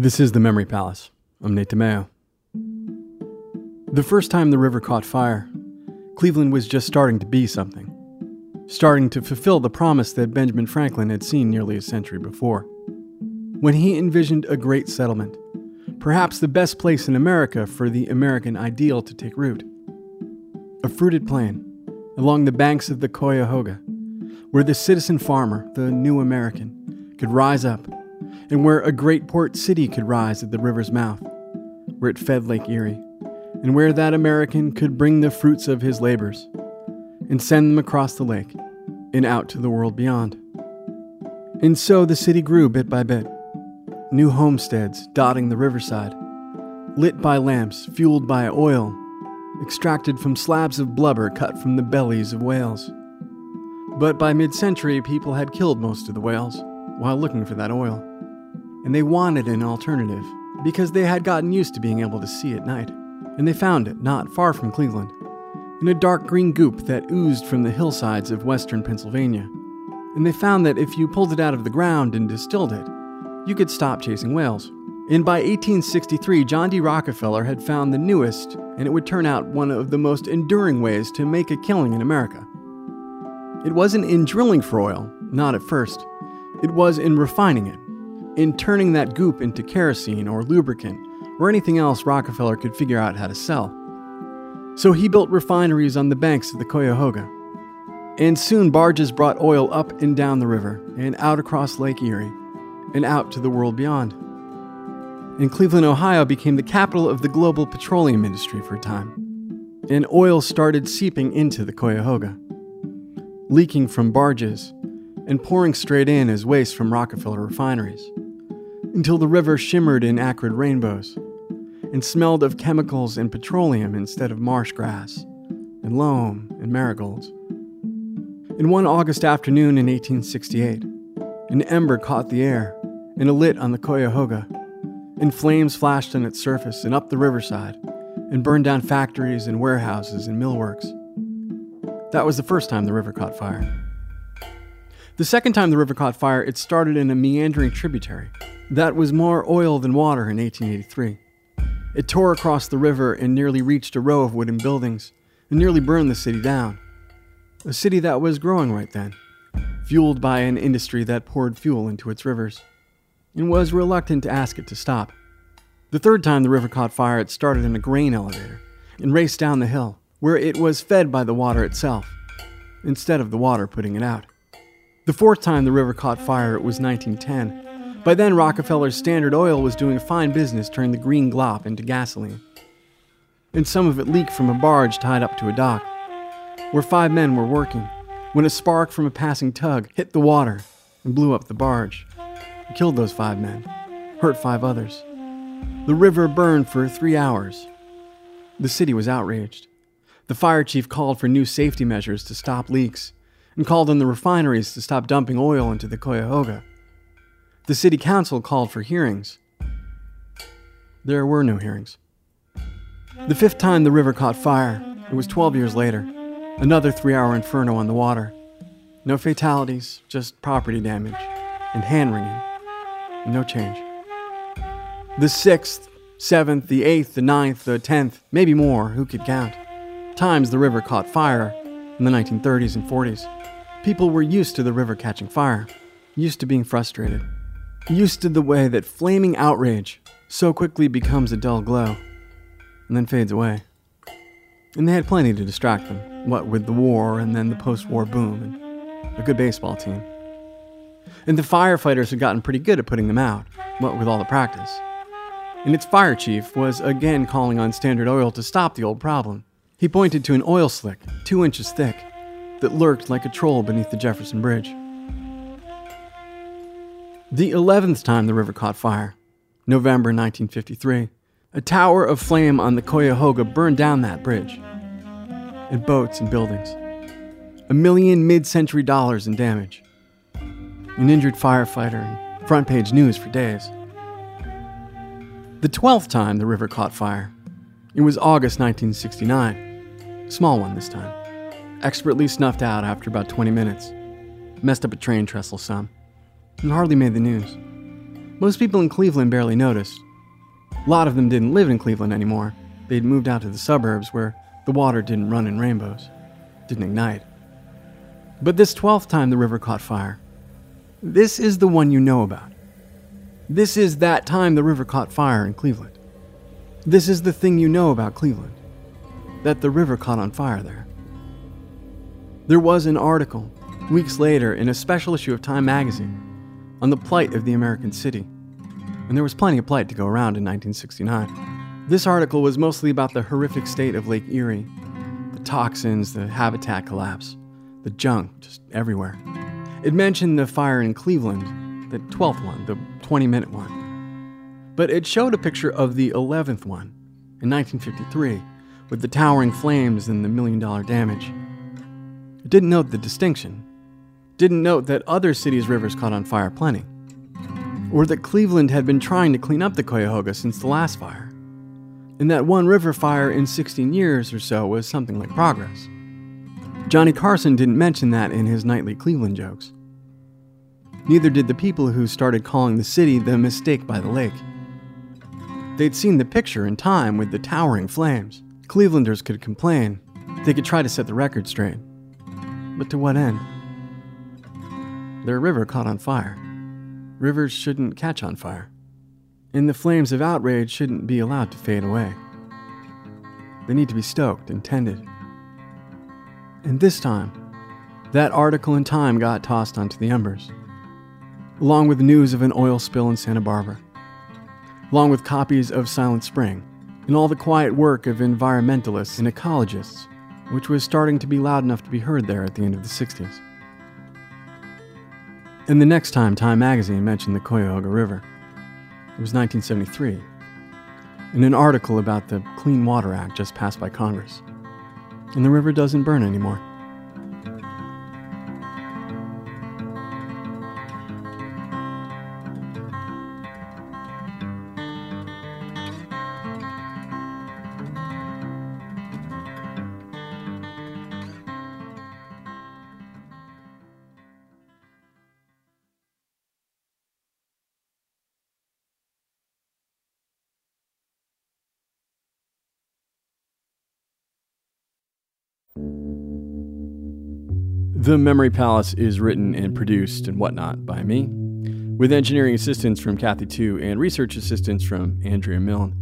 This is the Memory Palace. I'm Nate DiMeo. The first time the river caught fire, Cleveland was just starting to be something, starting to fulfill the promise that Benjamin Franklin had seen nearly a century before. When he envisioned a great settlement, perhaps the best place in America for the American ideal to take root. A fruited plain along the banks of the Cuyahoga, where the citizen farmer, the new American, could rise up, and where a great port city could rise at the river's mouth, where it fed Lake Erie, and where that American could bring the fruits of his labors and send them across the lake and out to the world beyond. And so the city grew bit by bit new homesteads dotting the riverside, lit by lamps fueled by oil, extracted from slabs of blubber cut from the bellies of whales. But by mid century, people had killed most of the whales while looking for that oil. And they wanted an alternative because they had gotten used to being able to see at night. And they found it not far from Cleveland, in a dark green goop that oozed from the hillsides of western Pennsylvania. And they found that if you pulled it out of the ground and distilled it, you could stop chasing whales. And by 1863, John D. Rockefeller had found the newest, and it would turn out one of the most enduring ways to make a killing in America. It wasn't in drilling for oil, not at first. It was in refining it, in turning that goop into kerosene or lubricant or anything else Rockefeller could figure out how to sell. So he built refineries on the banks of the Cuyahoga. And soon barges brought oil up and down the river and out across Lake Erie and out to the world beyond. And Cleveland, Ohio became the capital of the global petroleum industry for a time. And oil started seeping into the Cuyahoga, leaking from barges and pouring straight in as waste from Rockefeller refineries, until the river shimmered in acrid rainbows and smelled of chemicals and petroleum instead of marsh grass and loam and marigolds. In one August afternoon in 1868, an ember caught the air and lit on the Cuyahoga, and flames flashed on its surface and up the riverside, and burned down factories and warehouses and millworks. That was the first time the river caught fire. The second time the river caught fire, it started in a meandering tributary that was more oil than water in 1883. It tore across the river and nearly reached a row of wooden buildings and nearly burned the city down. A city that was growing right then, fueled by an industry that poured fuel into its rivers and was reluctant to ask it to stop. The third time the river caught fire, it started in a grain elevator and raced down the hill, where it was fed by the water itself, instead of the water putting it out. The fourth time the river caught fire, it was 1910. By then, Rockefeller's Standard Oil was doing a fine business turning the green glop into gasoline. And some of it leaked from a barge tied up to a dock, where five men were working, when a spark from a passing tug hit the water and blew up the barge It killed those five men, hurt five others. The river burned for three hours. The city was outraged. The fire chief called for new safety measures to stop leaks and called on the refineries to stop dumping oil into the Cuyahoga. The city council called for hearings. There were no hearings. The fifth time the river caught fire, it was 12 years later, another three hour inferno on the water. No fatalities, just property damage and hand wringing no change. The sixth, seventh, the eighth, the ninth, the tenth, maybe more, who could count? Times the river caught fire in the 1930s and 40s. People were used to the river catching fire, used to being frustrated, used to the way that flaming outrage so quickly becomes a dull glow and then fades away. And they had plenty to distract them, what with the war and then the post war boom and a good baseball team. And the firefighters had gotten pretty good at putting them out, what with all the practice. And its fire chief was again calling on Standard Oil to stop the old problem. He pointed to an oil slick, two inches thick, that lurked like a troll beneath the Jefferson Bridge. The 11th time the river caught fire, November 1953, a tower of flame on the Cuyahoga burned down that bridge, and boats and buildings. A million mid century dollars in damage an injured firefighter, and front page news for days. The 12th time the river caught fire, it was August 1969. Small one this time. Expertly snuffed out after about 20 minutes. Messed up a train trestle some, and hardly made the news. Most people in Cleveland barely noticed. A lot of them didn't live in Cleveland anymore. They'd moved out to the suburbs where the water didn't run in rainbows, didn't ignite. But this 12th time the river caught fire, this is the one you know about. This is that time the river caught fire in Cleveland. This is the thing you know about Cleveland that the river caught on fire there. There was an article, weeks later, in a special issue of Time magazine on the plight of the American city. And there was plenty of plight to go around in 1969. This article was mostly about the horrific state of Lake Erie the toxins, the habitat collapse, the junk just everywhere. It mentioned the fire in Cleveland, the 12th one, the 20 minute one. But it showed a picture of the 11th one in 1953 with the towering flames and the million dollar damage. It didn't note the distinction, didn't note that other cities' rivers caught on fire plenty, or that Cleveland had been trying to clean up the Cuyahoga since the last fire, and that one river fire in 16 years or so was something like progress. Johnny Carson didn't mention that in his nightly Cleveland jokes. Neither did the people who started calling the city the mistake by the lake. They'd seen the picture in time with the towering flames. Clevelanders could complain. They could try to set the record straight. But to what end? Their river caught on fire. Rivers shouldn't catch on fire. And the flames of outrage shouldn't be allowed to fade away. They need to be stoked and tended. And this time, that article in Time got tossed onto the embers, along with news of an oil spill in Santa Barbara, along with copies of Silent Spring, and all the quiet work of environmentalists and ecologists, which was starting to be loud enough to be heard there at the end of the 60s. And the next time Time magazine mentioned the Cuyahoga River, it was 1973, in an article about the Clean Water Act just passed by Congress. And the river doesn't burn anymore. The Memory Palace is written and produced and whatnot by me, with engineering assistance from Kathy Tu and research assistance from Andrea Milne.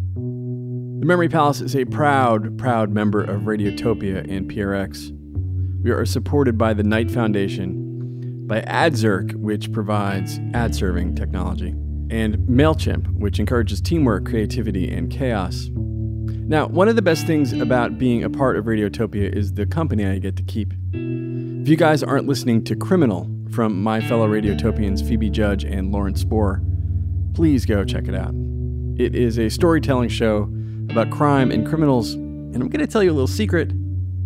The Memory Palace is a proud, proud member of Radiotopia and PRX. We are supported by the Knight Foundation, by Adzerk, which provides ad serving technology, and MailChimp, which encourages teamwork, creativity, and chaos. Now, one of the best things about being a part of Radiotopia is the company I get to keep. If you guys aren't listening to Criminal from my fellow Radiotopians Phoebe Judge and Lauren Spohrer, please go check it out. It is a storytelling show about crime and criminals, and I'm going to tell you a little secret.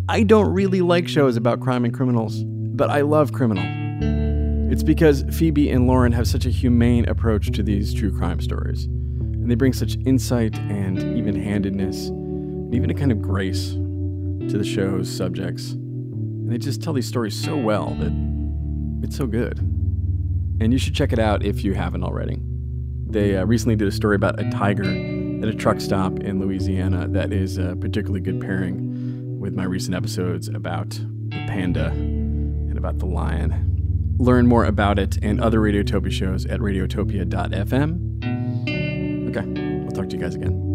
I don't really like shows about crime and criminals, but I love Criminal. It's because Phoebe and Lauren have such a humane approach to these true crime stories, and they bring such insight and even handedness, and even a kind of grace to the show's subjects. And they just tell these stories so well that it's so good. And you should check it out if you haven't already. They uh, recently did a story about a tiger at a truck stop in Louisiana that is a particularly good pairing with my recent episodes about the panda and about the lion. Learn more about it and other Radiotopia shows at radiotopia.fm. Okay, I'll talk to you guys again.